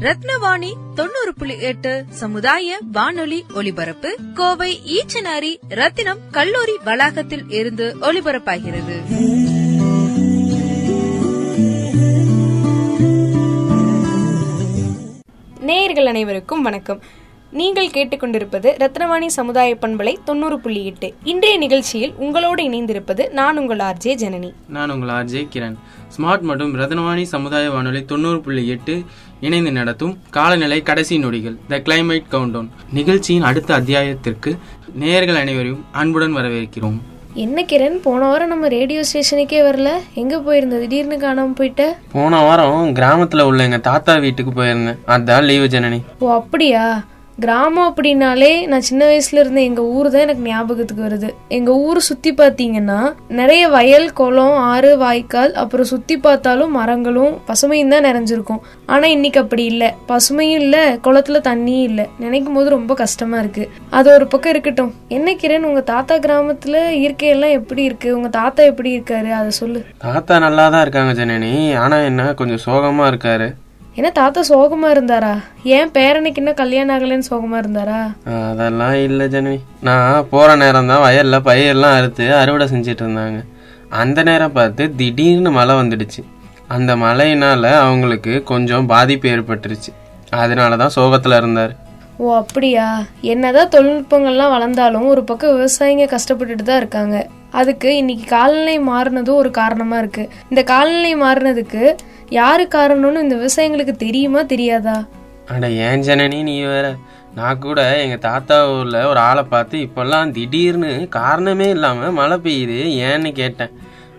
ரத்னவாணி தொண்ணூறு புள்ளி எட்டு சமுதாய வானொலி ஒலிபரப்பு கோவை ஈச்சனாரி ரத்தினம் கல்லூரி வளாகத்தில் இருந்து ஒலிபரப்பாகிறது. நேயர்கள் அனைவருக்கும் வணக்கம். நீங்கள் கேட்டுக்கொண்டிருப்பது ரத்னவாணி சமுதாய பண்பலை தொண்ணூறு புள்ளி எட்டு. இன்றைய நிகழ்ச்சியில் உங்களோடு இணைந்திருப்பது நான் உங்கள் ஆர்ஜே ஜனனி. நான் உங்கள் ஆர்ஜே கிரண். ஸ்மார்ட் மற்றும் ரத்னவாணி சமுதாய வானொலி தொண்ணூறு புள்ளி எட்டு இணைந்து நடத்தும் காலநிலை கடைசி நொடிகள் த கிளைமேட் கவுண்டவுன் நிகழ்ச்சியின் அடுத்த அத்தியாயத்திற்கு நேயர்கள் அனைவரையும் அன்புடன் வரவேற்கிறோம். என்ன கிரண் போன வாரம் நம்ம ரேடியோ ஸ்டேஷனுக்கே வரல. எங்க போயிருந்த? திடீர்னு காணாம போயிட்ட? போன வாரம் கிராமத்துல உள்ள எங்க தாத்தா வீட்டுக்கு போயிருந்தேன். அதான் லீவு ஜனனி. ஓ அப்படியா? கிராமம் அப்படின்னாலே நான் சின்ன வயசுல இருந்த எங்க ஊர் தான் எனக்கு ஞாபகத்துக்கு வருது. எங்க ஊர் சுத்தி பாத்தீங்கன்னா நிறைய வயல் குளம் ஆறு வாய்க்கால் அப்புறம் சுத்தி பார்த்தாலும் மரங்களும் பசுமையும் தான் நிறைஞ்சிருக்கும். ஆனா இன்னைக்கு அப்படி இல்லை. பசுமையும் இல்ல குளத்துல தண்ணியும் இல்ல. நினைக்கும் போது ரொம்ப கஷ்டமா இருக்கு. அது ஒரு பக்கம் இருக்கட்டும். என்ன கிரண் உங்க தாத்தா கிராமத்துல இயற்கையெல்லாம் எப்படி இருக்கு? உங்க தாத்தா எப்படி இருக்காரு? அதை சொல்லு. தாத்தா நல்லா தான் இருக்காங்க ஜனனி. ஆனா என்ன கொஞ்சம் சோகமா இருக்காரு. என்ன தாத்தா சோகமா இருந்தாரா? ஏன் பேரனுக்கு இன்னும் கல்யாணம் ஆகலைன்னு சோகமா இருந்தாரா? அதெல்லாம் இல்ல ஜனவி நான் போற நேரம் தான் வயல்ல பயிரெல்லாம் அறுத்து அறுவடை செஞ்சிட்டு இருந்தாங்க. அந்த நேரம் பார்த்து திடீர்னு மழை வந்துடுச்சு. அந்த மழையினால அவங்களுக்கு கொஞ்சம் பாதிப்பு ஏற்பட்டுருச்சு. அதனாலதான் சோகத்துல இருந்தாரு. ஓ அப்படியா? என்னதான் தொழில்நுட்பங்கள்லாம் வளர்ந்தாலும் ஒரு பக்கம் விவசாயிங்க கஷ்டப்பட்டுட்டு தான் இருக்காங்க. அதுக்கு இன்னைக்கு காலநிலை மாறினதும் ஒரு காரணமா இருக்கு. இந்த காலநிலை மாறினதுக்கு யாரு காரணம்னு இந்த விவசாயிங்களுக்கு தெரியுமா தெரியாதா? அட ஏன் ஜனனி நீ வேற? நான் கூட எங்க தாத்தா ஊர்ல ஒரு ஆளை பார்த்து இப்பெல்லாம் திடீர்னு காரணமே இல்லாம மழை பெய்யுது ஏன்னு கேட்டேன்.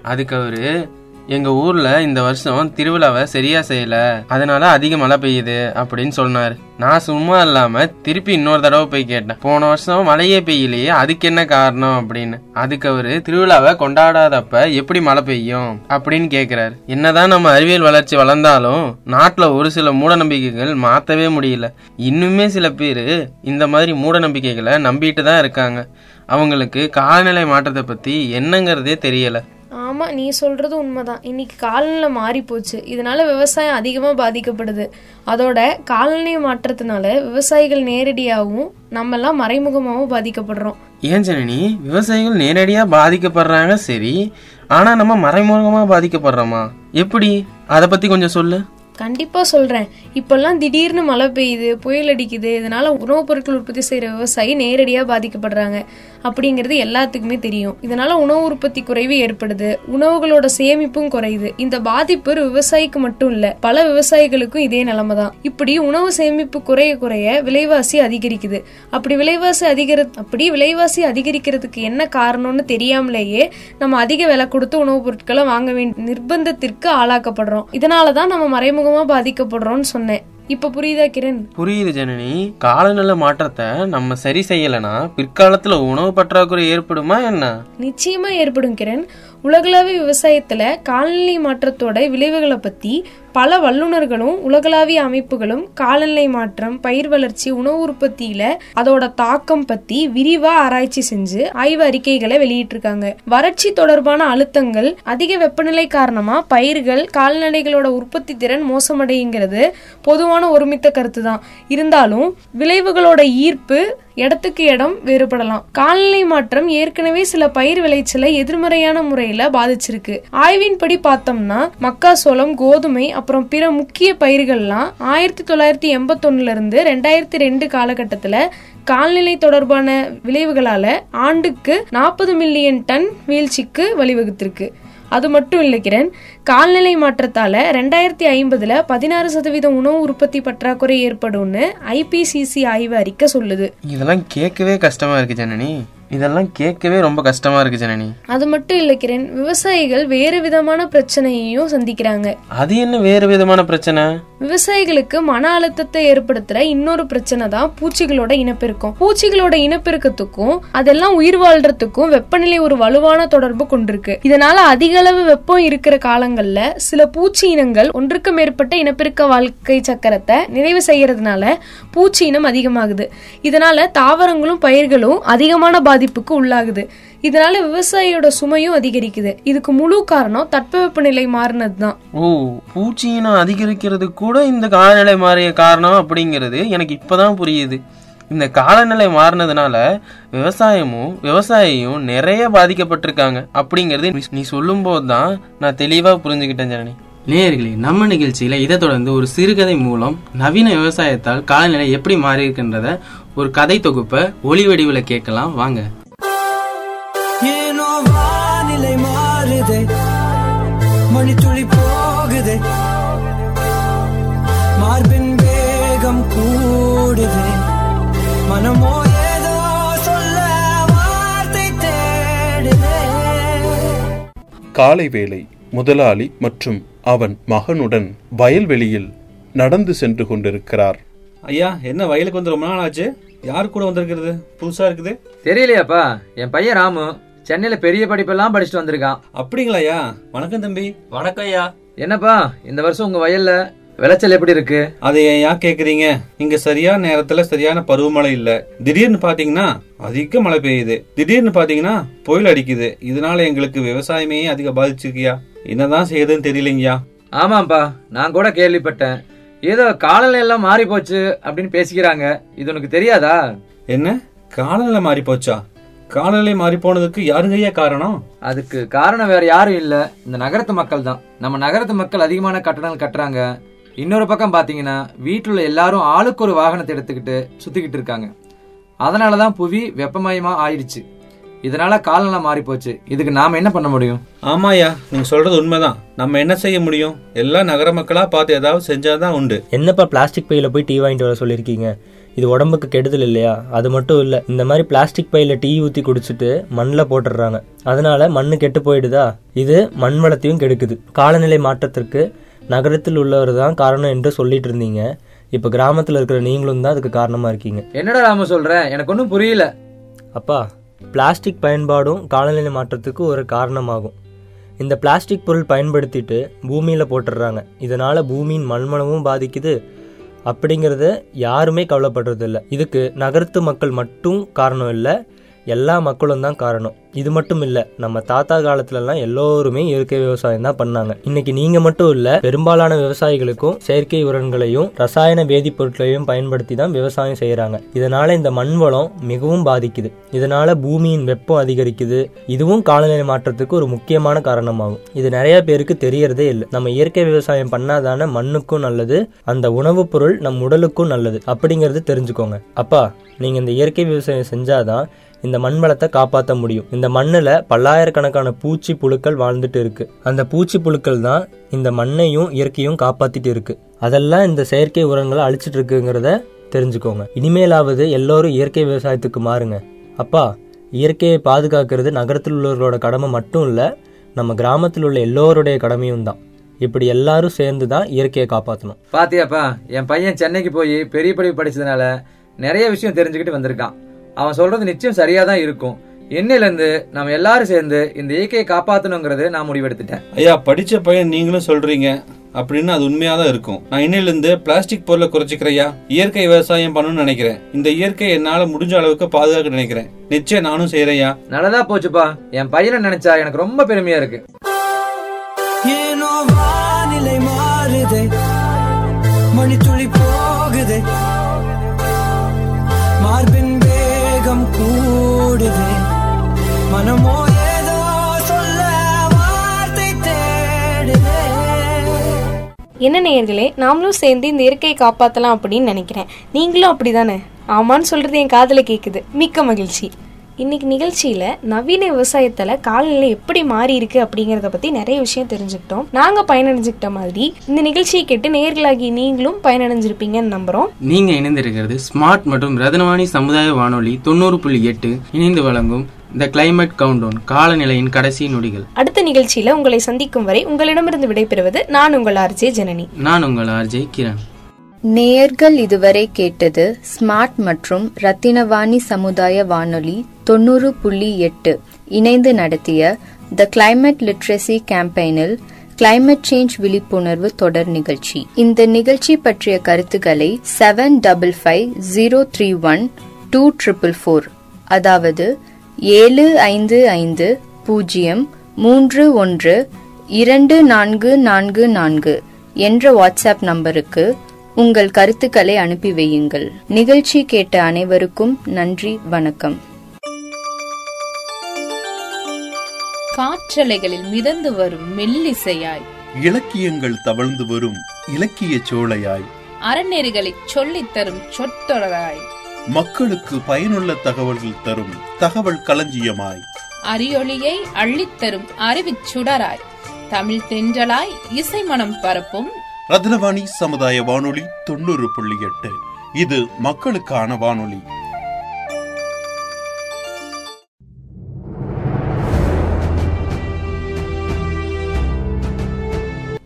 அதுக்கு அவரு எங்க ஊர்ல இந்த வருஷம் திருவிழாவை சரியா செய்யல. அதனால அதிக மழை பெய்யுது அப்படின்னு சொன்னாரு. நான் சும்மா இல்லாம திருப்பி இன்னொரு தடவை போய் கேட்டேன். போன வருஷம் மழையே பெய்யலையே அதுக்கு என்ன காரணம் அப்படின்னு. அதுக்கு அவரு திருவிழாவை கொண்டாடாதப்ப எப்படி மழை பெய்யும் அப்படின்னு கேக்குறாரு. என்னதான் நம்ம அறிவியல் வளர்ச்சி வளர்ந்தாலும் நாட்டுல ஒரு சில மூட நம்பிக்கைகள் மாத்தவே முடியல. இன்னுமே சில பேர் இந்த மாதிரி மூட நம்பிக்கைகளை நம்பிட்டு தான் இருக்காங்க. அவங்களுக்கு காலநிலை மாற்றத்தை பத்தி என்னங்கிறதே தெரியல. ஆமாம் நீ சொல்கிறது உண்மைதான். இன்னைக்கு காலநிலை மாறி போச்சு இதனால் விவசாயம் அதிகமாக பாதிக்கப்படுது. அதோட காலநிலை மாற்றத்தினால விவசாயிகள் நேரடியாகவும் நம்மெல்லாம் மறைமுகமாகவும் பாதிக்கப்படுறோம். ஏன் ஜனனி? விவசாயிகள் நேரடியாக பாதிக்கப்படுறாங்க சரி. ஆனால் நம்ம மறைமுகமாக பாதிக்கப்படுறோமா? எப்படி? அதை பற்றி கொஞ்சம் சொல்லு. கண்டிப்பாக சொல்கிறேன் இப்போல்லாம் திடீர்னு மழை பெய்யுது புயல் அடிக்குது இதனால் உணவுப் பொருட்கள் உற்பத்தி செய்கிற விவசாயி நேரடியாக பாதிக்கப்படுறாங்க. அப்படிங்கிறது எல்லாத்துக்குமே தெரியும். இதனால் உணவு உற்பத்தி குறைவு ஏற்படுது. உணவுகளோட சேமிப்பும் குறையுது. இந்த பாதிப்பு ஒரு விவசாயிக்கு மட்டும் இல்லை பல விவசாயிகளுக்கும் இதே நிலைமை தான் இப்படி உணவு சேமிப்பு குறைய குறைய விலைவாசி அதிகரிக்குது. அப்படி விலைவாசி அதிகரி அப்படி விலைவாசி அதிகரிக்கிறதுக்கு என்ன காரணம்னு தெரியாமலேயே நம்ம அதிக விலை கொடுத்து உணவுப் பொருட்களை வாங்க வேண்டிய நிர்பந்தத்திற்கு ஆளாக்கப்படுறோம். இதனாலதான் நம்ம மறைமுகமா பாதிக்கப்படுறோம்னு சொன்னேன். இப்ப புரியுதா கிரண்? புரியுது ஜனனி. காலநிலை மாற்றத்தை நம்ம சரி செய்யலைன்னா பிற்காலத்துல உணவு பற்றாக்குறை ஏற்படுமா என்ன? நிச்சயமா ஏற்படும் கிரண். உலகளாவிய விவசாயத்துல காலநிலை மாற்றத்தோட விளைவுகளை பத்தி பல வல்லுநர்களும் உலகளாவிய அமைப்புகளும் காலநிலை மாற்றம் பயிர் வளர்ச்சி உணவு உற்பத்தியில அதோட தாக்கம் பத்தி விரிவா ஆராய்ச்சி செஞ்சு ஆய்வு அறிக்கைகளை வெளியிட்டிருக்காங்க. வறட்சி தொடர்பான அழுத்தங்கள் அதிக வெப்பநிலை காரணமா பயிர்கள் கால்நடைகளோட உற்பத்தி திறன் மோசமடைங்கிறது பொதுவான ஒருமித்த கருத்து தான் இருந்தாலும் விளைவுகளோட ஈர்ப்பு இடத்துக்கு இடம் வேறுபடலாம். காலநிலை மாற்றம் ஏற்கனவே சில பயிர் விளைச்சலை எதிர்மறையான முறையில பாதிச்சிருக்கு. ஆய்வின்படி பார்த்தோம்னா மக்காசோளம் கோதுமை அப்புறம் பிற முக்கிய பயிர்கள்லாம் ஆயிரத்தி தொள்ளாயிரத்தி எண்பத்தொன்னுலேருந்து ரெண்டாயிரத்தி ரெண்டு காலகட்டத்தில் கால்நிலை தொடர்பான விளைவுகளால ஆண்டுக்கு நாற்பது மில்லியன் டன் வீழ்ச்சிக்கு வழிவகுத்திருக்கு. அது மட்டும் இல்லை கிரண் கால்நிலை மாற்றத்தால் ரெண்டாயிரத்தி ஐம்பதுல பதினாறு சதவீதம் உணவு உற்பத்தி பற்றாக்குறை ஏற்படும்னு ஐபிசிசி ஆய்வு அறிக்கை சொல்லுது. இதெல்லாம் கேட்கவே கஷ்டமா இருக்கு ஜனனி. இதெல்லாம் கேட்கவே ரொம்ப கஷ்டமா இருக்கு ஜனனி. அது மட்டும் இல்லை கிரண் விவசாயிகள் வேறு விதமான பிரச்சனையையும் சந்திக்கிறாங்க. அது என்ன வேறு விதமான பிரச்சனை? விவசாயிகளுக்கு மன அழுத்தத்தை ஏற்படுத்துற இன்னொரு பிரச்சனை தான் பூச்சிகளோட இனப்பெருக்கம். பூச்சிகளோட இனப்பெருக்கத்துக்கும் அதெல்லாம் உயிர் வாழ்றதுக்கும் வெப்பநிலை ஒரு வலுவான தொடர்பு கொண்டிருக்கு. இதனால அதிக அளவு வெப்பம் இருக்கிற காலங்கள்ல சில பூச்சி இனங்கள் ஒன்றுக்கு மேற்பட்ட இனப்பெருக்க வாழ்க்கை சக்கரத்தை நிறைவு செய்யறதுனால பூச்சி இனம் அதிகமாகுது. இதனால தாவரங்களும் பயிர்களும் அதிகமான பாதிப்புக்கு உள்ளாகுது. இதனால விவசாயியோட சுமையும் அதிகரிக்குது. இதுக்கு முழு காரணம் தட்பவெப்பநிலை மாறினது தான் ஓ பூச்சியினம் அதிகரிக்கிறது கூட இந்த காலநிலை மாறிய காரணம் அப்படிங்கிறது எனக்கு இப்பதான் புரியுது. இந்த காலநிலை மாறினதுனால விவசாயமும் விவசாயியும் நிறைய பாதிக்கப்பட்டிருக்காங்க அப்படிங்கிறது நீ- நீ சொல்லும்போது தான் நான் தெளிவா புரிஞ்சுக்கிட்டேன் ஜனனி. நேயர்களே நம்ம நிகழ்ச்சியில இதை தொடர்ந்து ஒரு சிறுகதை மூலம் நவீன விவசாயத்தால் காலநிலை எப்படி மாறி இருக்கின்றத ஒரு கதை தொகுப்பை ஒளி வடிவில் கேட்கலாம் வாங்க. ஏனோ வானிலை மாறுதே மணித்துளி போகுதே மார்பின் வேகம் கூடுதே. மனமோ ஏதோ சொல்ல வார்த்தை தேடுதே. காலை வேளை முதலாளி மற்றும் அவன் மகனுடன் வயல்வெளியில் நடந்து சென்று கொண்டிருக்கிறார். ஐயா என்ன வயலுக்கு வந்து ரொம்ப நாள் ஆச்சு யார் கூட வந்திருக்கிறது? புதுசா இருக்குது? தெரியலையாப்பா. என் பையன் ராமு சென்னையில பெரிய படிப்பெல்லாம் படிச்சுட்டு வந்திருக்கான். அப்படிங்களா ஐயா? வணக்கம் தம்பி. வணக்கம் ஐயா. என்னப்பா இந்த வருஷம் உங்க வயல்ல விளைச்சல் எப்படி இருக்கு? அதை ஏன் ஏன் கேக்குறீங்க? இங்க சரியான நேரத்துல சரியான பருவமழை இல்ல. திடீர்னு பாத்தீங்கன்னா அதிக மழை பெய்யுது. திடீர்னு பாத்தீங்கன்னா புயல் அடிக்குது. இதனால எங்களுக்கு விவசாயமே அதிக பாதிச்சிருக்கியா என்னதான் செய்யறதுன்னு தெரியலைங்கய்யா. ஆமாப்பா நான் கூட கேள்விப்பட்டேன். ஏதோ காலநிலை எல்லாம் மாறி போச்சு அப்படின்னு பேசிக்கிறாங்க. இது உனக்கு தெரியாதா? என்ன? காலநிலை மாறி போச்சா? காலநிலை மாறி போனதுக்கு யாருங்கய்யா காரணம்? அதுக்கு காரணம் வேற யாரும் இல்ல. இந்த நகரத்து மக்கள் தான். நம்ம நகரத்து மக்கள் அதிகமான கட்டணங்கள் கட்டுறாங்க. இன்னொரு பக்கம் பாத்தீங்கன்னா வீட்டுல உள்ள எல்லாரும் ஆளுக்கு ஒரு வாகனத்தை எடுத்துக்கிட்டு சுத்திக்கிட்டு இருக்காங்க. அதனாலதான் புவி வெப்பமயமா ஆயிடுச்சு. இதனால காலநிலை மாறி போச்சு. இதுக்கு நாம என்ன பண்ண முடியும்? ஆமாயா நீங்க சொல்றது உண்மைதான். நம்ம என்ன செய்ய முடியும்? எல்லா நகர மக்களா பார்த்து ஏதாவது செஞ்சாதான் உண்டு. என்னப்பா பிளாஸ்டிக் பையில போய் டீ வாங்கிட்டு வர சொல்லியிருக்கீங்க? இது உடம்புக்கு கெடுதல் இல்லையா? அது மட்டும் இல்லை இந்த மாதிரி பிளாஸ்டிக் பையில டீ ஊற்றி குடிச்சிட்டு மண்ணில் போட்டுடுறாங்க. அதனால மண்ணு கெட்டு போயிடுதா? இது மண் வளத்தையும் கெடுக்குது. காலநிலை மாற்றத்திற்கு நகரத்தில் உள்ளவர் தான் காரணம் என்று சொல்லிட்டு இருந்தீங்க. இப்போ கிராமத்தில் இருக்கிற நீங்களும் தான் அதுக்கு காரணமாக இருக்கீங்க. என்னடா ராம சொல்ற? எனக்கு ஒன்றும் புரியல. அப்பா பிளாஸ்டிக் பயன்பாடும் காலநிலை மாற்றத்துக்கு ஒரு காரணமாகும். இந்த பிளாஸ்டிக் பொருள் பயன்படுத்திட்டு பூமியில் போட்டுடுறாங்க. இதனால் பூமியின் மண்மனமும் பாதிக்குது. அப்படிங்கிறத யாருமே கவலைப்படுறதில்ல. இதுக்கு நகரத்து மக்கள் மட்டும் காரணம் இல்லை. எல்லா மக்களும் தான் காரணம். இது மட்டும் இல்லை நம்ம தாத்தா காலத்துலலாம் எல்லோருமே இயற்கை விவசாயம் தான் பண்ணாங்க. இன்னைக்கு நீங்கள் மட்டும் இல்லை பெரும்பாலான விவசாயிகளுக்கும் செயற்கை உரங்களையும் ரசாயன வேதிப்பொருட்களையும் பயன்படுத்தி தான் விவசாயம் செய்கிறாங்க இதனால இந்த மண் வளம் மிகவும் பாதிக்குது. இதனால பூமியின் வெப்பம் அதிகரிக்குது. இதுவும் காலநிலை மாற்றத்துக்கு ஒரு முக்கியமான காரணமாகும். இது நிறைய பேருக்கு தெரியறதே இல்லை. நம்ம இயற்கை விவசாயம் பண்ணாதான மண்ணுக்கும் நல்லது அந்த உணவுப் பொருள் நம் உடலுக்கும் நல்லது அப்படிங்கறது தெரிஞ்சுக்கோங்க. அப்பா நீங்க இந்த இயற்கை விவசாயம் செஞ்சாதான் இந்த மண் வளத்தை காப்பாற்ற முடியும். இந்த மண்ணில் பல்லாயிரக்கணக்கான பூச்சி புழுக்கள் வாழ்ந்துட்டு இருக்கு. அந்த பூச்சி புழுக்கள் தான் இந்த மண்ணையும் இயற்கையும் காப்பாத்திட்டு இருக்கு. அதெல்லாம் இந்த செயற்கை உரங்களை அழிச்சிட்டு இருக்குங்கிறத தெரிஞ்சுக்கோங்க. இனிமேலாவது எல்லோரும் இயற்கை விவசாயத்துக்கு மாறுங்க. அப்பா இயற்கையை பாதுகாக்கிறது நகரத்தில் உள்ளவர்களோட கடமை மட்டும் இல்லை நம்ம கிராமத்தில் உள்ள எல்லோருடைய கடமையும் தான். இப்படி எல்லாரும் சேர்ந்து தான் இயற்கையை காப்பாற்றணும் பாத்தியாப்பா என் பையன் சென்னைக்கு போய் பெரிய படிப்பு படிச்சதுனால நிறைய விஷயம் தெரிஞ்சுக்கிட்டு வந்திருக்கான். அவன் சொல்றது நிச்சயம் சரியா தான் இருக்கும். என்னையில இருந்து நம்ம எல்லாரும் சேர்ந்து இந்த இயற்கையை காப்பாத்தணுங்கிறது நான் முடிவெடுத்துட்டேன். ஐயா படிச்ச பையன் நீங்களும் சொல்றீங்க. அப்படின்னு அது உண்மையா தான் இருக்கும். நான் இன்னையில இருந்து பிளாஸ்டிக் பொருளை குறைச்சிக்கிறையா இயற்கை விவசாயம் பண்ணணும்னு நினைக்கிறேன். இந்த இயற்கை என்னால முடிஞ்ச அளவுக்கு பாதுகாக்க நினைக்கிறேன். நிச்சயம் நானும் செய்யறேன்யா நல்லதா போச்சுப்பா. என் பையனை நினைச்சா எனக்கு ரொம்ப பெருமையா இருக்கு. ஏனோ வானிலை மாறுதே. மணித்துளி போகுதே. மார்பின் கூடுதே மனமோ ஏதோ சொல்ல வார்த்தை என்ன நேயர்களே நாமளும் சேர்ந்து இந்த இயற்கையை காப்பாற்றலாம் அப்படின்னு நினைக்கிறேன். நீங்களும் அப்படிதானே? ஆமான்னு சொல்றது என் காதில் கேக்குது. மிக்க மகிழ்ச்சி. இன்னைக்கு நிகழ்ச்சியில நவீன விவசாயத்துல காலநிலை எப்படி மாறி இருக்கு அப்படிங்கறத பத்தி நிறைய விஷயம் தெரிஞ்சுக்கிட்டோம். நாங்க பயனடைஞ்சுக்கிட்ட மாதிரி இந்த நிகழ்ச்சியை கேட்டு நேர்களாகி நீங்களும் பயனடைஞ்சிருப்பீங்கன்னு நம்புறோம். நீங்க இணைந்திருக்கிறது ஸ்மார்ட் மற்றும் ரத்னவாணி சமுதாய வானொலி தொண்ணூறு புள்ளி எட்டு இணைந்து வழங்கும் த கிளைமேட் கவுண்டவுன் காலநிலையின் கடைசி நொடிகள். அடுத்த நிகழ்ச்சியில உங்களை சந்திக்கும் வரை உங்களிடமிருந்து விடைபெறுவது நான் உங்கள் ஆர்ஜே ஜனனி. நான் உங்கள் ஆர்ஜே கிரண். நேயர்கள் இதுவரை கேட்டது ஸ்மார்ட் மற்றும் ரத்தினவாணி சமுதாய வானொலி தொண்ணூறு புள்ளி எட்டு. இணைந்து நடத்திய த கிளைமேட் லிட்ரஸி கேம்பெயினில் கிளைமேட் சேஞ்ச் விழிப்புணர்வு தொடர் நிகழ்ச்சி. இந்த நிகழ்ச்சி பற்றிய கருத்துக்களை seven double five zero three one two triple four அதாவது ஏழு ஐந்து ஐந்து பூஜ்ஜியம் மூன்று ஒன்று இரண்டு நான்கு நான்கு நான்கு என்ற வாட்ஸ்அப் நம்பருக்கு உங்கள் கருத்துக்களை அனுப்பி வையுங்கள். நிகழ்ச்சி கேட்ட அனைவருக்கும் நன்றி வணக்கம். காற்றலைகளில் மிதந்து வரும் மெல்லிசையாய். இலக்கியங்கள் தவழ்ந்து வரும் இலக்கிய சோலையாய். அறநெறிகளை சொல்லித் தரும் சொற்றொடராய். மக்களுக்கு பயனுள்ள தகவல்கள் தரும் தகவல் களஞ்சியமாய். அரியொளியை அள்ளித்தரும் அறிவிச் சுடராய். தமிழ் தென்றலாய் இசை மனம் பரப்பும் ரத்னவாணி சமுதாய வானொலி தொண்ணூறு புள்ளி எட்டு. இது மக்களுக்கான வானொலி.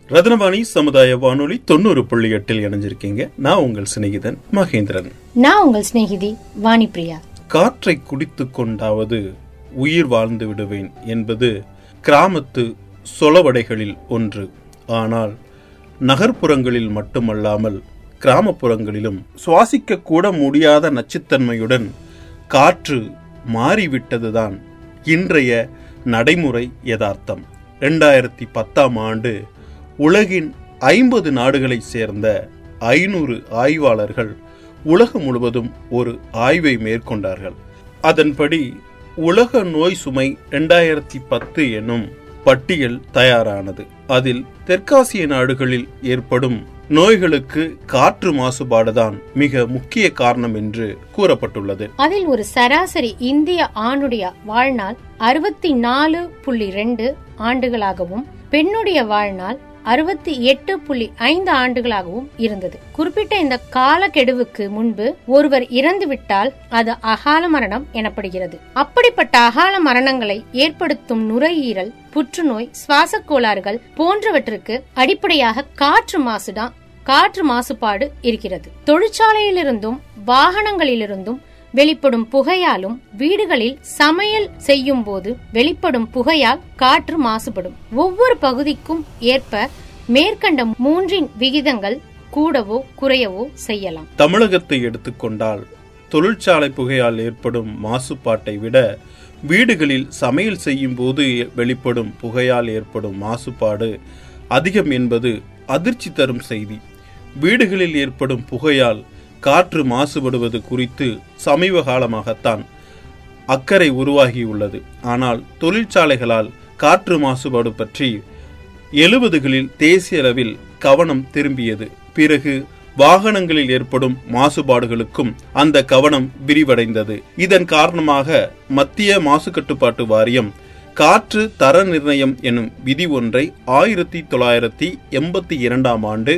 ரத்னவாணி சமுதாய வானொலி தொண்ணூறு புள்ளி எட்டில் இணைஞ்சிருக்கீங்க. நான் உங்கள் சிநேகிதன் மகேந்திரன். நான் உங்கள் சிநேகிதி வாணிப்பிரியா. காற்றை குடித்துக் கொண்டாவது உயிர் வாழ்ந்து விடுவேன் என்பது கிராமத்து சொலவடைகளில் ஒன்று. ஆனால் நகர்ப்புறங்களில் மட்டுமல்லாமல் கிராமப்புறங்களிலும் சுவாசிக்க கூட முடியாத நச்சுத்தன்மையுடன் காற்று மாறிவிட்டதுதான் இன்றைய நடைமுறை யதார்த்தம். இரண்டாயிரத்தி பத்தாம் ஆண்டு உலகின் ஐம்பது நாடுகளைச் சேர்ந்த ஐநூறு ஆய்வாளர்கள் உலகம் முழுவதும் ஒரு ஆய்வை மேற்கொண்டார்கள். அதன்படி உலக நோய் சுமை இரண்டாயிரத்தி பத்து எனும் பட்டியல் தயாரானது. அதில் தெற்காசிய நாடுகளில் ஏற்படும் நோய்களுக்கு காற்று மாசுபாடுதான் மிக முக்கிய காரணம் என்று கூறப்பட்டுள்ளது. அதில் ஒரு சராசரி இந்திய ஆணுடைய வாழ்நாள் அறுபத்தி நாலு புள்ளி ரெண்டு ஆண்டுகளாகவும் பெண்ணுடைய வாழ்நாள் அறுபத்தி எட்டு புள்ளி ஐந்து ஆண்டுகளாகவும் இருந்தது. குறிப்பிட்ட இந்த காலக்கெடுவுக்கு முன்பு ஒருவர் இறந்துவிட்டால் அது அகால மரணம் எனப்படுகிறது. அப்படிப்பட்ட அகால மரணங்களை ஏற்படுத்தும் நுரையீரல் புற்றுநோய் சுவாச கோளாறுகள் போன்றவற்றுக்கு அடிப்படையாக காற்று மாசுதான் காற்று மாசுபாடு இருக்கிறது. தொழிற்சாலையிலிருந்தும் வாகனங்களிலிருந்தும் வெளிப்படும் புகையாலும் வீடுகளில் சமையல் செய்யும் போது வெளிப்படும் புகையால் காற்று மாசுபடும். ஒவ்வொரு பகுதிக்கும் ஏற்ப மேற்கண்ட மூன்றின் விகிதங்கள் கூடவோ குறையவோ செய்யலாம். தமிழகத்தை எடுத்துக்கொண்டால் தொழிற்சாலை புகையால் ஏற்படும் மாசுபாட்டை விட வீடுகளில் சமையல் செய்யும் போது வெளிப்படும் புகையால் ஏற்படும் மாசுபாடு அதிகம் என்பது அதிர்ச்சி தரும் செய்தி. வீடுகளில் ஏற்படும் புகையால் காற்று மாசுபடுவது குறித்து சமீப காலமாகத்தான் அக்கறை உருவாகியுள்ளது. ஆனால் தொழிற்சாலைகளால் காற்று மாசுபாடு பற்றி எழுபதுகளில் தேசிய அளவில் கவனம் திரும்பியது. பிறகு வாகனங்களில் ஏற்படும் மாசுபாடுகளுக்கும் அந்த கவனம் விரிவடைந்தது. இதன் காரணமாக மத்திய மாசு கட்டுப்பாட்டு வாரியம் காற்று தர நிர்ணயம் எனும் விதி ஒன்றை ஆயிரத்தி தொள்ளாயிரத்தி எண்பத்தி இரண்டாம் ஆண்டு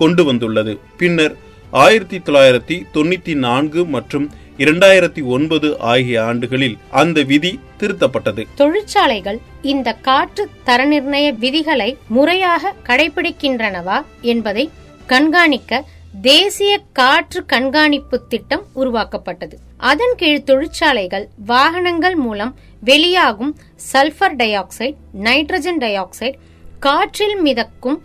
கொண்டு வந்துள்ளது. பின்னர் ஆயிரத்தி தொள்ளாயிரத்தி தொண்ணூத்தி நான்கு மற்றும் இரண்டாயிரத்தி ஒன்பது ஆகிய ஆண்டுகளில் அந்த விதி திருத்தப்பட்டது. தொழிற்சாலைகள் இந்த காற்று தர நிர்ணய விதிகளை முறையாக கடைபிடிக்கின்றனவா என்பதை கண்காணிக்க தேசிய காற்று கண்காணிப்பு திட்டம் உருவாக்கப்பட்டது. அதன் கீழ் தொழிற்சாலைகள் வாகனங்கள் மூலம் வெளியாகும் sulphur dioxide nitrogen dioxide காற்றில் மிதக்கும்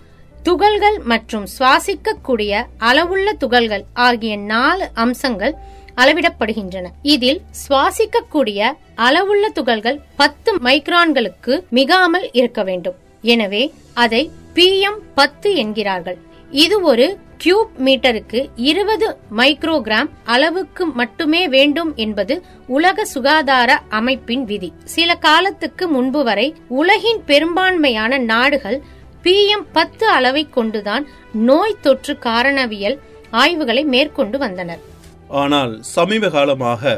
துகள்கள் மற்றும் சுவாசிக்கக்கூடிய அளவுள்ள துகள்கள் ஆகிய நாலு அம்சங்கள் அளவிடப்படுகின்றன. இதில் சுவாசிக்கக்கூடிய அளவுள்ள துகள்கள் பத்து மைக்ரான்களுக்கு மிகாமல் இருக்க வேண்டும். எனவே அதை பிஎம் பத்து என்கிறார்கள். இது ஒரு கியூப் மீட்டருக்கு இருபது மைக்ரோகிராம் அளவுக்கு மட்டுமே வேண்டும் என்பது உலக சுகாதார அமைப்பின் விதி. சில காலத்துக்கு முன்பு வரை உலகின் பெரும்பான்மையான நாடுகள் பிஎம் பத்து அளவை கொண்டுதான் நோய் தொற்று காரணவியல் ஆய்வுகளை மேற்கொண்டு வந்தனர். ஆனால் சமீப காலமாக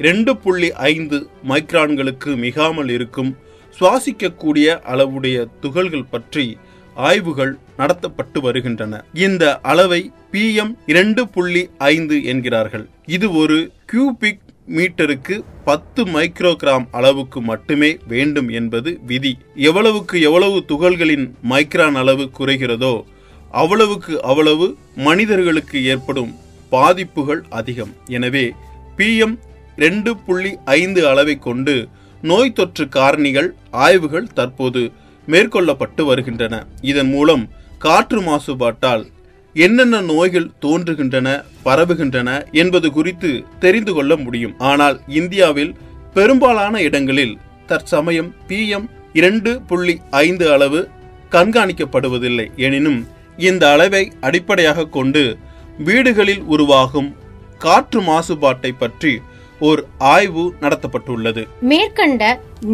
இரண்டு புள்ளி ஐந்து மைக்ரான்களுக்கு மிகாமல் இருக்கும் சுவாசிக்கக்கூடிய அளவுடைய துகள்கள் பற்றி ஆய்வுகள் நடத்தப்பட்டு வருகின்றன. இந்த அளவை பிஎம் இரண்டு புள்ளி ஐந்து என்கிறார்கள். இது ஒரு கியூபிக் மீட்டருக்கு பத்து மைக்ரோகிராம் அளவுக்கு மட்டுமே வேண்டும் என்பது விதி. எவ்வளவுக்கு எவ்வளவு துகள்களின் மைக்ரான் அளவு குறைகிறதோ அவ்வளவுக்கு அவ்வளவு மனிதர்களுக்கு ஏற்படும் பாதிப்புகள் அதிகம். எனவே பிஎம் ரெண்டு புள்ளி ஐந்து அளவை கொண்டு நோய் தொற்று காரணிகள் ஆய்வுகள் தற்போது மேற்கொள்ளப்பட்டு வருகின்றன. இதன் மூலம் காற்று மாசுபாட்டால் என்னென்ன நோய்கள் தோன்றுகின்றன பரவுகின்றன என்பது குறித்து தெரிந்து கொள்ள முடியும். ஆனால் இந்தியாவில் பெரும்பாலான இடங்களில் தற்சமயம் பிஎம் இரண்டு புள்ளி ஐந்து அளவு கண்காணிக்கப்படுவதில்லை. எனினும் இந்த அளவை அடிப்படையாக கொண்டு வீடுகளில் உருவாகும் காற்று மாசுபாட்டை பற்றி ஒரு ஆய்வு நடத்தப்பட்டுள்ளது. மேற்கண்ட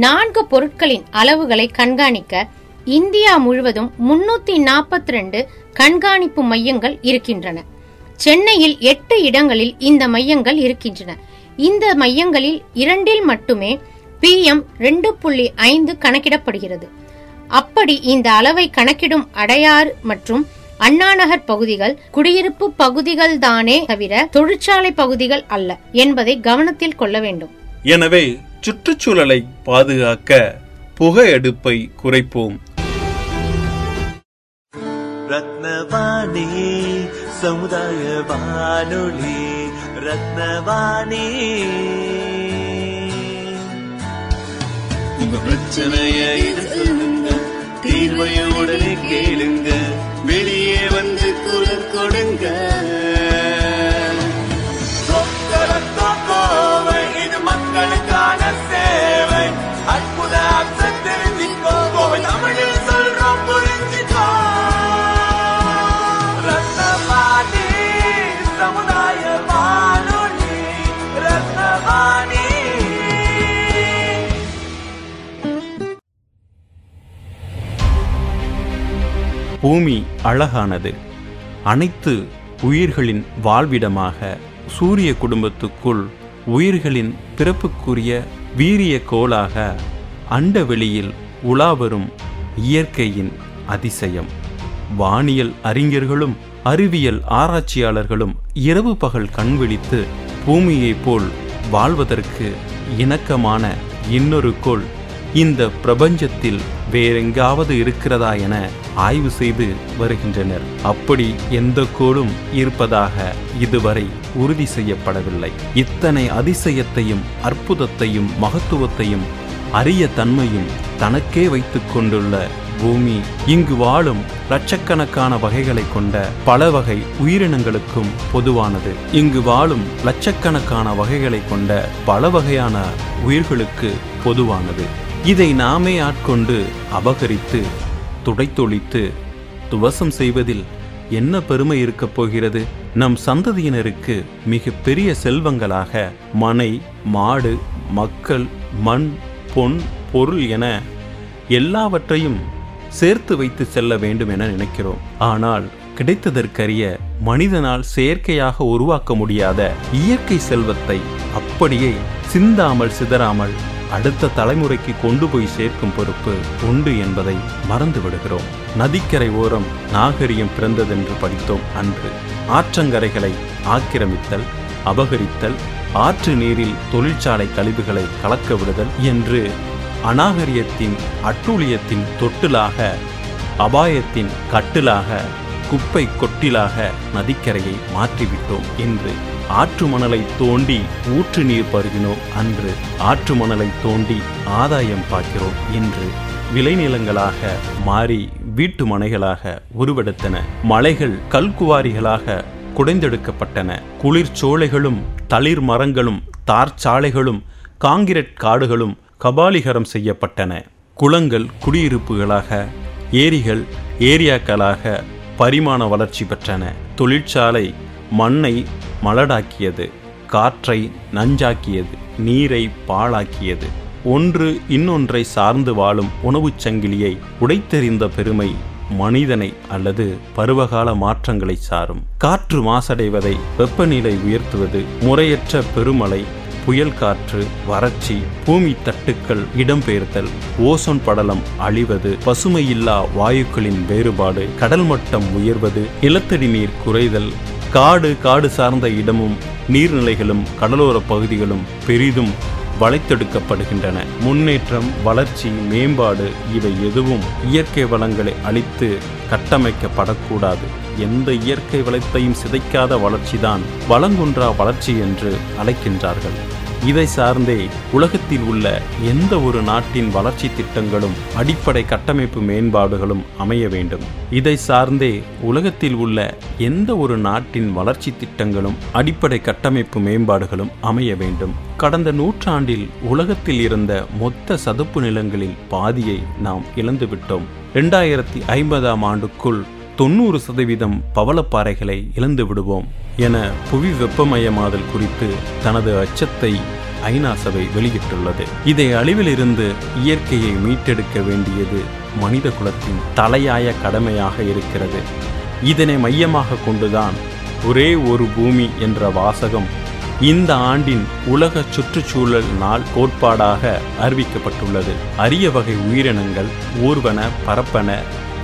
நான்கு பொருட்களின் அளவுகளை கண்காணிக்க இந்தியா முழுவதும் முன்னூத்தி நாற்பத்தி ரெண்டு கண்காணிப்பு மையங்கள் இருக்கின்றன. சென்னையில் எட்டு இடங்களில் இந்த மையங்கள் இருக்கின்றன. இந்த மையங்களில் இரண்டில் மட்டுமே பிஎம் ரெண்டு புள்ளி ஐந்து கணக்கிடப்படுகிறது. அப்படி இந்த அளவை கணக்கிடும் அடையாறு மற்றும் அண்ணாநகர் பகுதிகள் குடியிருப்பு பகுதிகள் தானே தவிர தொழிற்சாலை பகுதிகள் அல்ல என்பதை கவனத்தில் கொள்ள வேண்டும். எனவே சுற்றுச்சூழலை பாதுகாக்க புகையெடுப்பை குறைப்போம். ரத்னவாணி சமுதாய வானொலி ரத்னவாணி. உங்க பிரச்சனைய இது சொல்லுங்க தீர்வைய உடனே கேளுங்க வெளியே வந்து குரல் கொடுங்க. இது மக்களுக்கான சேவை. அற்புத அம்சம் தெரிஞ்சுக்கோ கோவை தமிழில் சொல்றோம் புரிஞ்சுக்கோ பூமி அழகானது. அனைத்து உயிர்களின் வாழ்விடமாக சூரிய குடும்பத்துக்குள் உயிர்களின் பிறப்புக்குரிய வீரிய கோளாக அண்டவெளியில் உலாவரும் இயற்கையின் அதிசயம். வானியல் அறிஞர்களும் அறிவியல் ஆராய்ச்சியாளர்களும் இரவு பகல் கண்விழித்து பூமியைப் போல் வாழ்வதற்கு இணக்கமான இன்னொரு கோள் இந்த பிரபஞ்சத்தில் வேறெங்காவது இருக்கிறதா என ஆய்வு செய்து வருகின்றனர். அப்படி எந்த கோளும் இருப்பதாக இதுவரை உறுதி செய்யப்படவில்லை. இத்தனை அதிசயத்தையும் அற்புதத்தையும் மகத்துவத்தையும் அரிய தன்மையும் தனக்கே வைத்துக் கொண்டுள்ள பூமி இங்கு வாழும் லட்சக்கணக்கான வகைகளை கொண்ட பல வகை உயிரினங்களுக்கும் பொதுவானது. இங்கு வாழும் லட்சக்கணக்கான வகைகளை கொண்ட பல வகையான உயிர்களுக்கு பொதுவானது. இதை நாமே ஆட்கொண்டு அபகரித்து துடைத்தொழித்து துவசம் செய்வதில் என்ன பெருமை இருக்கப் போகிறது? நம் சந்ததியினருக்கு மிக பெரிய செல்வங்களாக மனை மாடு மக்கள் மண் பொன் பொருள் என எல்லாவற்றையும் சேர்த்து வைத்து செல்ல வேண்டும் என நினைக்கிறோம். ஆனால் கிடைத்ததற்கரிய மனிதனால் செயற்கையாக உருவாக்க முடியாத இயற்கை செல்வத்தை அப்படியே சிந்தாமல் சிதறாமல் அடுத்த தலைமுறைக்கு கொண்டு போய் சேர்க்கும் பொறுப்பு உண்டு என்பதை மறந்து விடுகிறோம் நதிக்கரை ஓரம் நாகரியம் பிறந்ததென்று படித்தோம் அன்று. ஆற்றங்கரைகளை ஆக்கிரமித்தல் அபகரித்தல் ஆற்று நீரில் தொழிற்சாலை கழிவுகளை கலக்க விடுதல் என்று அநாகரியத்தின் அட்டூழியத்தின் தொட்டிலாக அபாயத்தின் கட்டிலாக குப்பை கொட்டிலாக நதிக்கரையை மாற்றிவிட்டோம் என்று ஆற்று மணலை தோண்டி ஊற்று நீர் பருகினோம் அன்று ஆற்று மணலை தோண்டி ஆதாயம் பார்க்கிறோம் என்று விளைநிலங்களாக மாறி வீட்டு மனைகளாக உருவெடுத்தன. மலைகள் கல்குவாரிகளாக குடைந்தெடுக்கப்பட்டன. குளிர்ச்சோலைகளும் தளிர் மரங்களும் தார் சாலைகளும் காங்கிரட் காடுகளும் கபாலிகரம் செய்யப்பட்டன. குளங்கள் குடியிருப்புகளாக ஏரிகள் ஏரியாக்களாக பரிமாண வளர்ச்சி பெற்றன. தொழிற்சாலை மண்ணை மலடாக்கியது. காற்றை நஞ்சாக்கியது நீரை பாழாக்கியது. ஒன்று இன்னொன்றை சார்ந்து வாழும் உணவுச் சங்கிலியை உடைத்தெறிந்த பெருமை மனிதனை அல்லது பருவகால மாற்றங்களை சாரும். காற்று மாசடைவதை வெப்பநிலை உயர்த்துவது முறையற்ற பெருமழை புயல் காற்று வறட்சி பூமி தட்டுக்கள் இடம்பெயர்த்தல் ஓசோன் படலம் அழிவது பசுமையில்லா வாயுக்களின் வேறுபாடு கடல் மட்டம் உயர்வது நிலத்தடி நீர் குறைதல் காடு காடு சார்ந்த இடமும் நீர்நிலைகளும் கடலோர பகுதிகளும் பெரிதும் வளைத்தெடுக்கப்படுகின்றன. முன்னேற்றம் வளர்ச்சி மேம்பாடு இவை எதுவும் இயற்கை வளங்களை அழித்து கட்டமைக்கப்படக்கூடாது. எந்த இயற்கை வளத்தையும் சிதைக்காத வளர்ச்சிதான் வளங்குன்றா வளர்ச்சி என்று அழைக்கின்றார்கள். இதை சார்ந்தே உலகத்தில் உள்ள எந்த ஒரு நாட்டின் வளர்ச்சி திட்டங்களும் அடிப்படை கட்டமைப்பு மேம்பாடுகளும் அமைய வேண்டும். இதை சார்ந்தே உலகத்தில் உள்ள எந்த ஒரு நாட்டின் வளர்ச்சி திட்டங்களும் அடிப்படை கட்டமைப்பு மேம்பாடுகளும் அமைய வேண்டும். கடந்த நூற்றாண்டில் உலகத்தில் இருந்த மொத்த சதுப்பு நிலங்களில் பாதியை நாம் இழந்துவிட்டோம் இரண்டாயிரத்தி ஐம்பதாம் ஆண்டுக்குள் தொண்ணூறு சதவீதம் பவளப்பாறைகளை இழந்து விடுவோம். என புவி வெப்பமயமாதல் குறித்து தனது அச்சத்தை ஐநா சபை வெளியிட்டுள்ளது. இதை அழிவிலிருந்து இயற்கையை மீட்டெடுக்க வேண்டியது மனித குலத்தின் தலையாய கடமையாக இருக்கிறது. இதனை மையமாக கொண்டுதான் ஒரே ஒரு பூமி என்ற வாசகம் இந்த ஆண்டின் உலக சுற்றுச்சூழல் நாள் கோட்பாடாக அறிவிக்கப்பட்டுள்ளது. அரிய வகை உயிரினங்கள் ஊர்வன பரப்பன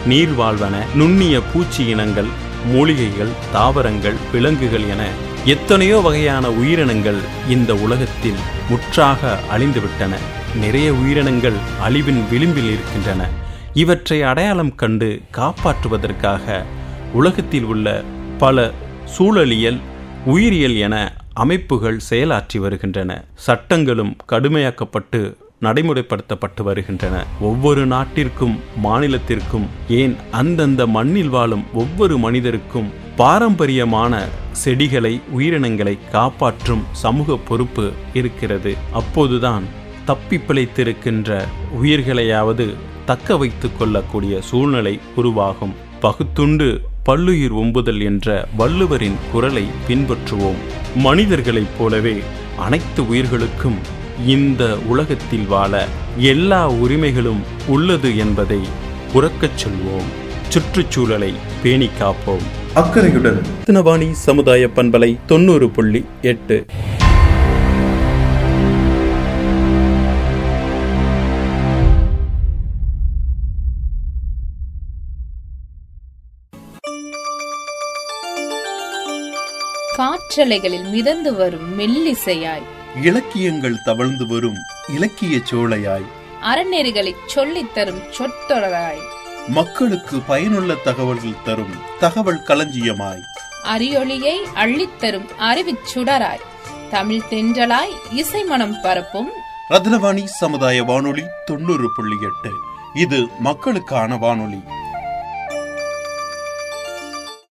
நீர்வாழ்வன நுண்ணிய பூச்சி இனங்கள் மூலிகைகள் தாவரங்கள் விலங்குகள் என எத்தனையோ வகையான உயிரினங்கள் இந்த உலகத்தில் முற்றாக அழிந்துவிட்டன. நிறைய உயிரினங்கள் அழிவின் விளிம்பில் இருக்கின்றன. இவற்றை அடையாளம் கண்டு காப்பாற்றுவதற்காக உலகத்தில் உள்ள பல சூழலியல் உயிரியல் என அமைப்புகள் செயலாற்றி வருகின்றன. சட்டங்களும் கடுமையாக்கப்பட்டு நடைமுறைப்படுத்தப்பட்டு வருகின்றன. ஒவ்வொரு நாட்டிற்கும் மாநிலத்திற்கும் ஏன் அந்தந்த மண்ணில் வாழும் ஒவ்வொரு மனிதருக்கும் பாரம்பரியமான செடிகளை உயிரினங்களை காப்பாற்றும் சமூக பொறுப்பு இருக்கிறது. அப்போதுதான் தப்பி பிழைத்திருக்கின்ற உயிர்களையாவது தக்க வைத்துக் கொள்ளக்கூடிய சூழ்நிலை உருவாகும். பகுத்துண்டு பல்லுயிர் ஒம்புதல் என்ற வள்ளுவரின் குரலை பின்பற்றுவோம். மனிதர்களைப் போலவே அனைத்து உயிர்களுக்கும் இந்த உலகத்தில் வாழ எல்லா உரிமைகளும் உள்ளது என்பதை உறக்கச் சொல்வோம். சுற்றுச்சூழலை பேணி காப்போம். அக்கறையுடன். தினவாணி சமுதாய பண்பலை தொண்ணூறு புள்ளி எட்டு. காற்றலைகளில் மிதந்து வரும் மெல்லிசையாய் இலக்கியங்கள் தவழ்ந்து வரும் இலக்கிய சோழையாய் அறநெறிகளைச் சொல்லித் தரும் சொற்றொடராய். மக்களுக்கு பயனுள்ள தகவல்கள் தரும் தகவல் களஞ்சியமாய். அரியொளியை அள்ளித்தரும் அறிவுச் சுடராய். தமிழ் தென்றலாய் இசை மனம் பரப்பும். ரத்னவாணி சமுதாய வானொலி தொண்ணூறு புள்ளி எட்டு. இது மக்களுக்கான வானொலி.